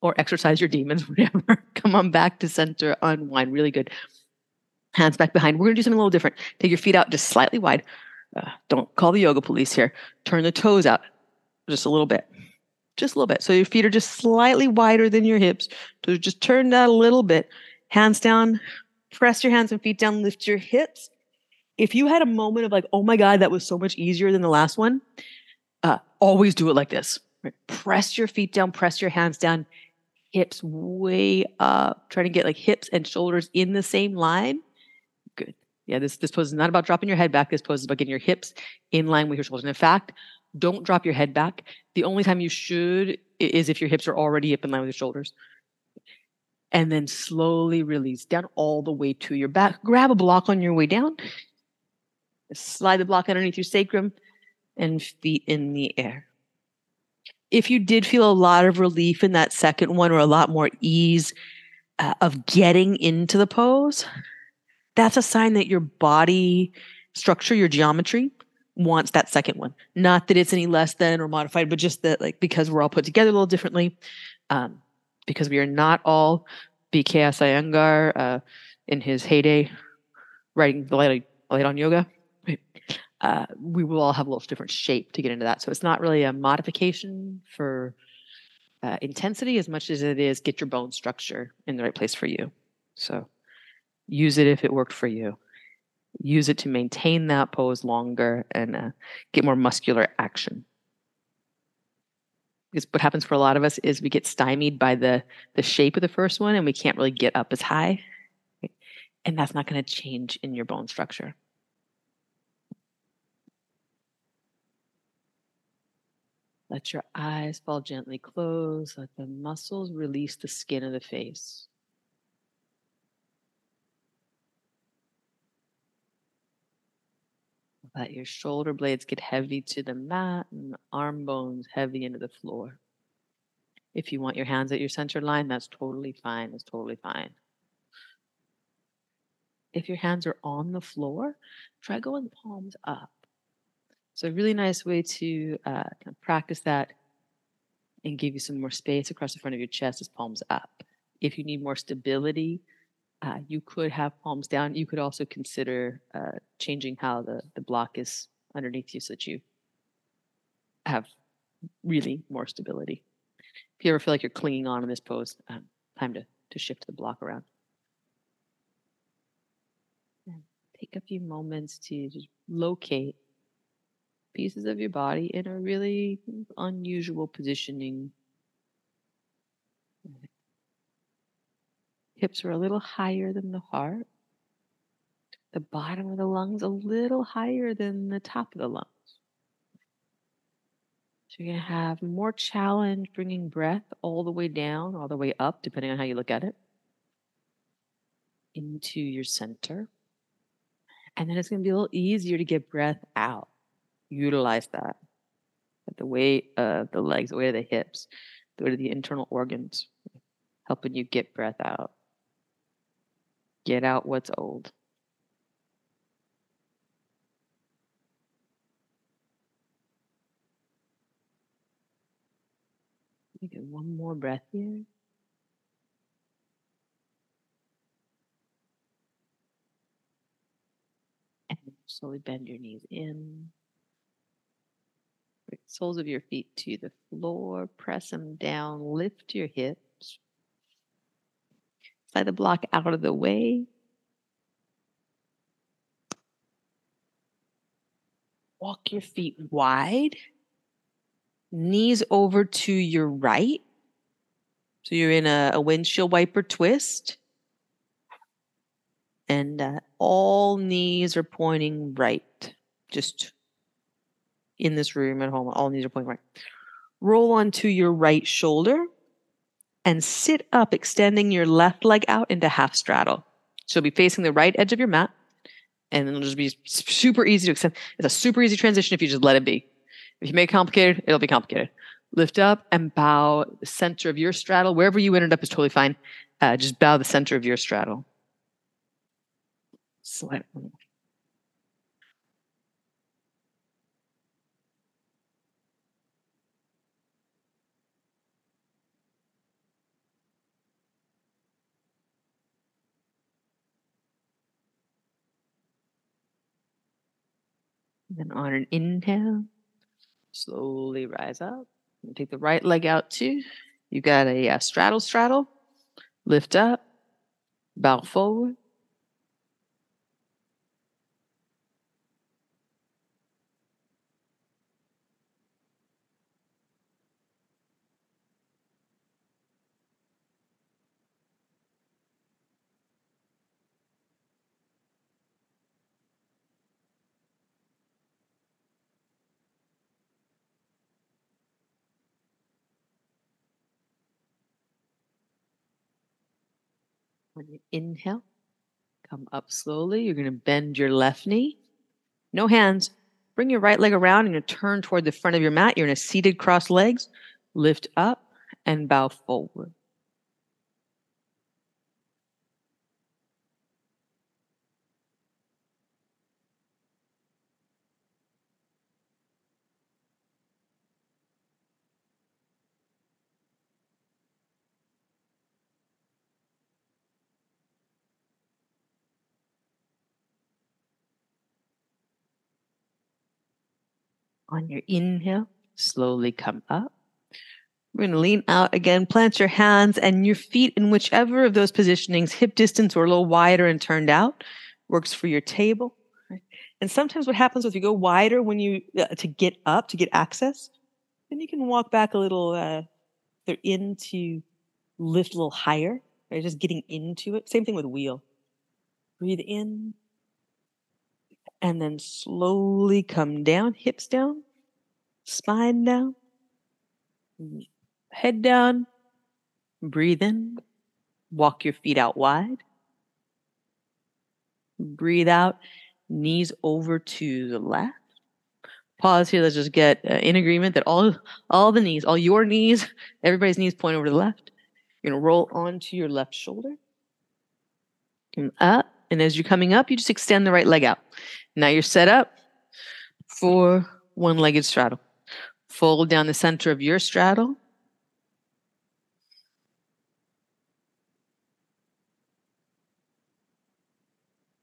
Or exercise your demons, whatever. Come on back to center, unwind. Really good. Hands back behind. We're going to do something a little different. Take your feet out just slightly wide uh, don't call the yoga police here. Turn the toes out just a little bit. Just a little bit. So your feet are just slightly wider than your hips. So just turn that a little bit. Hands down. Press your hands and feet down. Lift your hips. If you had a moment of like, oh my God, that was so much easier than the last one, uh, always do it like this. Right? Press your feet down. Press your hands down. Hips way up. Trying to get like hips and shoulders in the same line Good. yeah, this, this pose is not about dropping your head back. This pose is about getting your hips in line with your shoulders. And in fact, don't drop your head back. The only time you should is if your hips are already up in line with your shoulders. And then slowly release down all the way to your back. Grab a block on your way down. Slide the block underneath your sacrum and feet in the air. If you did feel a lot of relief in that second one or a lot more ease uh, of getting into the pose, that's a sign that your body structure, your geometry wants that second one. Not that it's any less than or modified, but just that like because we're all put together a little differently, um, because we are not all BKS Iyengar uh, in his heyday writing the light, light on yoga. Uh, we will all have a little different shape to get into that. So it's not really a modification for uh, intensity as much as it is get your bone structure in the right place for you. So use it if it worked for you. Use it to maintain that pose longer and uh, get more muscular action. Because what happens for a lot of us is we get stymied by the the shape of the first one and we can't really get up as high. And that's not going to change in your bone structure. Let your eyes fall gently closed. Let the muscles release the skin of the face. Let your shoulder blades get heavy to the mat and arm bones heavy into the floor. If you want your hands at your center line, that's totally fine. That's totally fine. If your hands are on the floor, try going palms up. So a really nice way to uh, kind of practice that and give you some more space across the front of your chest is palms up. If you need more stability, uh, you could have palms down. You could also consider uh, changing how the, the block is underneath you so that you have really more stability. If you ever feel like you're clinging on in this pose, um, time to, to shift the block around. And take a few moments to just locate pieces of your body in a really unusual positioning. Hips are a little higher than the heart. The bottom of the lungs a little higher than the top of the lungs. So you're going to have more challenge bringing breath all the way down, all the way up, depending on how you look at it, into your center. And then it's going to be a little easier to get breath out utilize that. At the weight of the legs, the weight of the hips, the weight of the internal organs, helping you get breath out. Get out what's old. Get one more breath here. And slowly bend your knees in soles of your feet to the floor. Press them down. Lift your hips. Slide the block out of the way. Walk your feet wide. Knees over to your right. So you're in a, a windshield wiper twist. And uh, all knees are pointing right. Just in this room at home, all knees are pointing right. Roll onto your right shoulder and sit up, extending your left leg out into half straddle. So you'll be facing the right edge of your mat, and it'll just be super easy to extend. It's a super easy transition if you just let it be. If you make it complicated, it'll be complicated. Lift up and bow the center of your straddle. Wherever you ended up is totally fine. Uh, just bow the center of your straddle. Slide. Then on an inhale, slowly rise up. Take the right leg out too. You got a, a straddle, straddle. Lift up, bow forward. When you inhale, come up slowly. You're going to bend your left knee. No hands. Bring your right leg around and turn toward the front of your mat. You're in a seated cross legs. Lift up and bow forward. On your inhale, slowly come up. We're going to lean out again, plant your hands and your feet in whichever of those positionings, hip distance or a little wider and turned out, works for your table. And sometimes what happens is you go wider when you uh, to get up to get access, then you can walk back a little uh, they're into lift a little higher, right? Just getting into it. Same thing with wheel. Breathe in, and then slowly come down, hips down, spine down, head down. Breathe in, walk your feet out wide. Breathe out, knees over to the left. Pause here. Let's just get uh, in agreement that all all the knees, all your knees, everybody's knees point over to the left. You're gonna roll onto your left shoulder. And up, and as you're coming up, you just extend the right leg out. Now you're set up for one-legged straddle. Fold down the center of your straddle.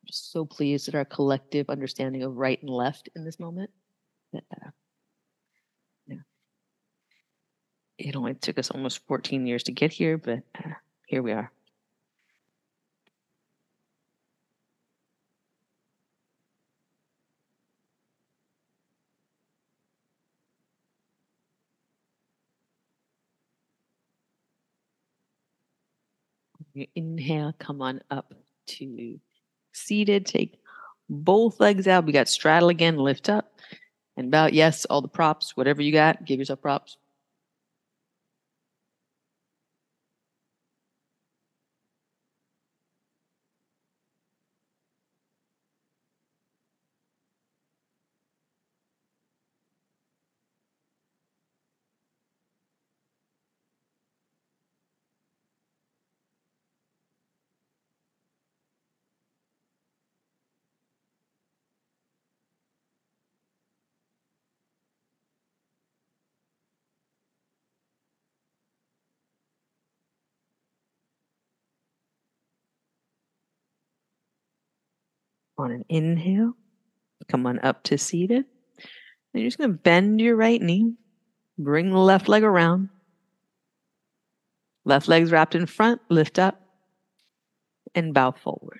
Just so pleased at our collective understanding of right and left in this moment. Yeah. It only took us almost 14 years to get here, but uh, here we are. You inhale, come on up to seated. Take both legs out. We got straddle again, lift up and bow. Yes, all the props, whatever you got, give yourself props. On an inhale, come on up to seated. And you're just going to bend your right knee, bring the left leg around. Left leg's wrapped in front, lift up, and bow forward.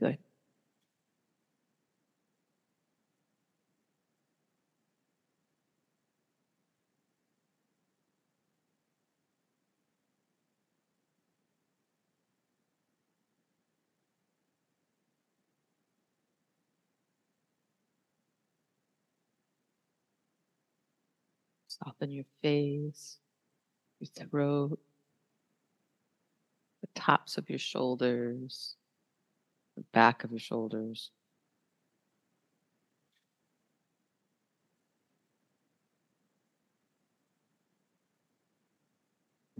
Good. Soften your face, your throat, the tops of your shoulders, the back of your shoulders.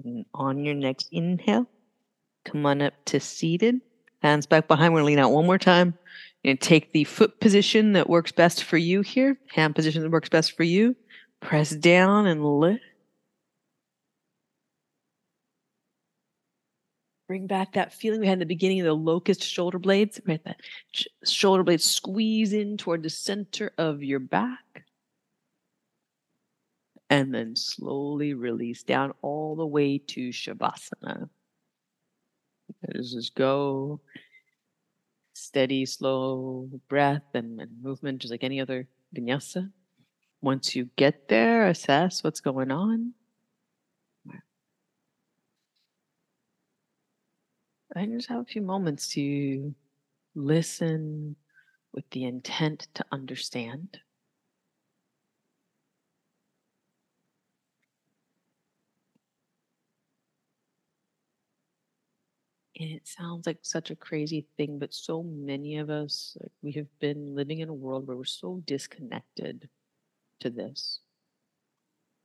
And on your next inhale, come on up to seated. Hands back behind. We're going to lean out one more time. And take the foot position that works best for you here. Hand position that works best for you. Press down and lift. Bring back that feeling we had in the beginning of the locust shoulder blades, right? That sh- shoulder blades squeeze in toward the center of your back. And then slowly release down all the way to Shavasana. Is just go steady, slow breath and, and movement, just like any other vinyasa. Once you get there, assess what's going on. I just have a few moments to listen with the intent to understand. And it sounds like such a crazy thing, but so many of us, like, we have been living in a world where we're so disconnected to this,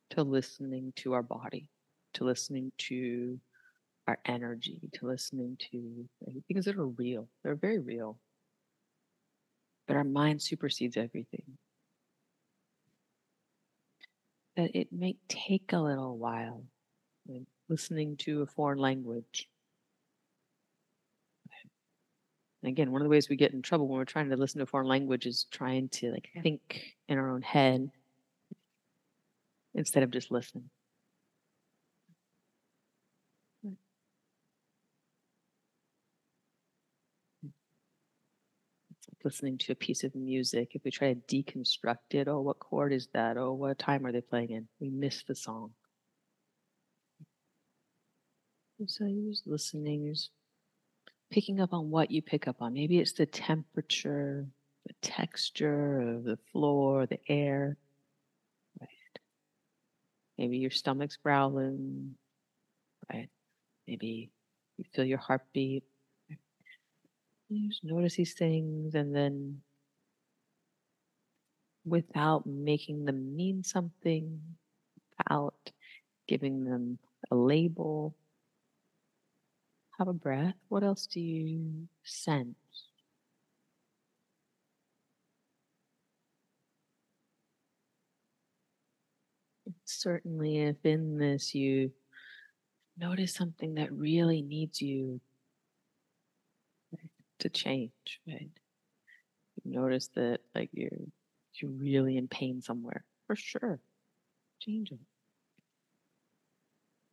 to listening to our body, to listening to our energy, to listening to things that are real. They're very real. But our mind supersedes everything. That it may take a little while. listening to a foreign language. again, one of the ways we get in trouble when we're trying to listen to a foreign language is trying to like think in our own head instead of just listen. It's like listening to a piece of music. If we try to deconstruct it, oh, what chord is that? Oh, what time are they playing in? We miss the song. So you're just listening, you're picking up on what you pick up on. Maybe it's the temperature, the texture of the floor, the air. Maybe your stomach's growling. Right. Maybe you feel your heartbeat. You just notice these things and then without making them mean something, without giving them a label, have a breath. What else do you sense? Certainly, if in this you notice something that really needs you to change, right? You notice that like you're you're really in pain somewhere, for sure. Change it.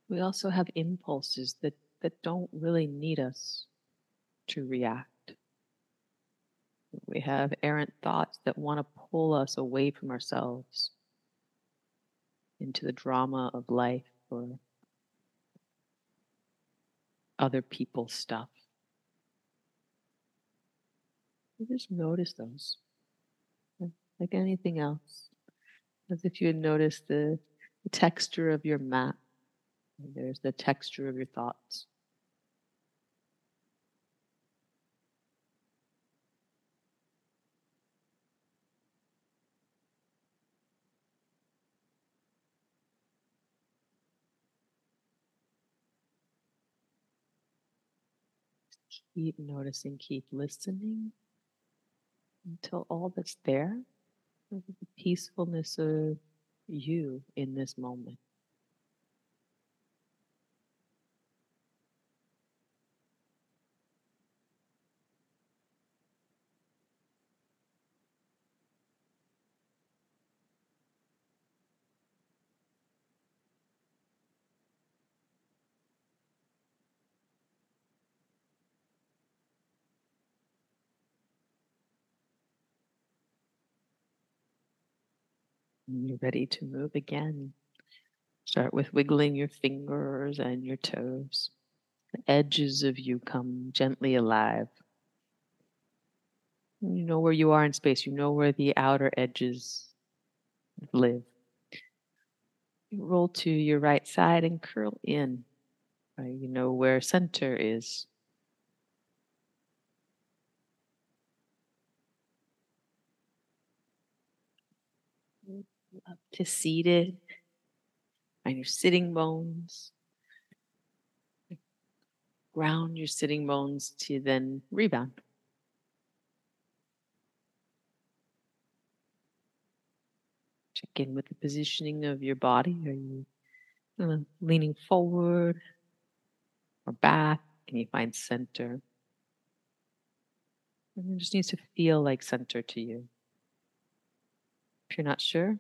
We also have impulses that that don't really need us to react. We have errant thoughts that want to pull us away from ourselves into the drama of life or other people's stuff. You just notice those, like anything else, as if you had noticed the, the texture of your mat. There's the texture of your thoughts. Keep noticing, keep listening until all that's there the peacefulness of you in this moment. You're ready to move again. Start with wiggling your fingers and your toes. The edges of you come gently alive. You know where you are in space, you know where the outer edges live. You roll to your right side and curl in. Uh, you know where center is. Up to seated Find your sitting bones. Ground your sitting bones to then rebound. Check in with the positioning of your body. Are you uh, leaning forward or back? Can you find center? And it just needs to feel like center to you. If you're not sure,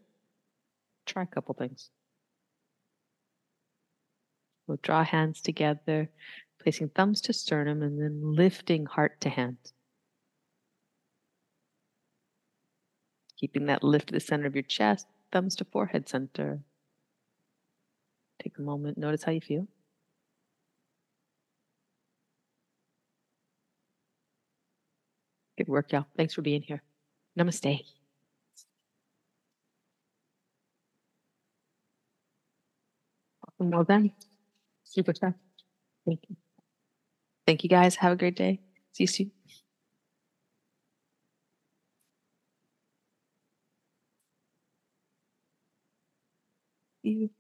try a couple things. We'll draw hands together, placing thumbs to sternum and then lifting heart to hands. Keeping that lift to the center of your chest, thumbs to forehead center. Take a moment, notice how you feel. Good work, y'all. Thanks for being here. Namaste. Well done. Super stuff. Thank you. Thank you guys. Have a great day. See you soon. You.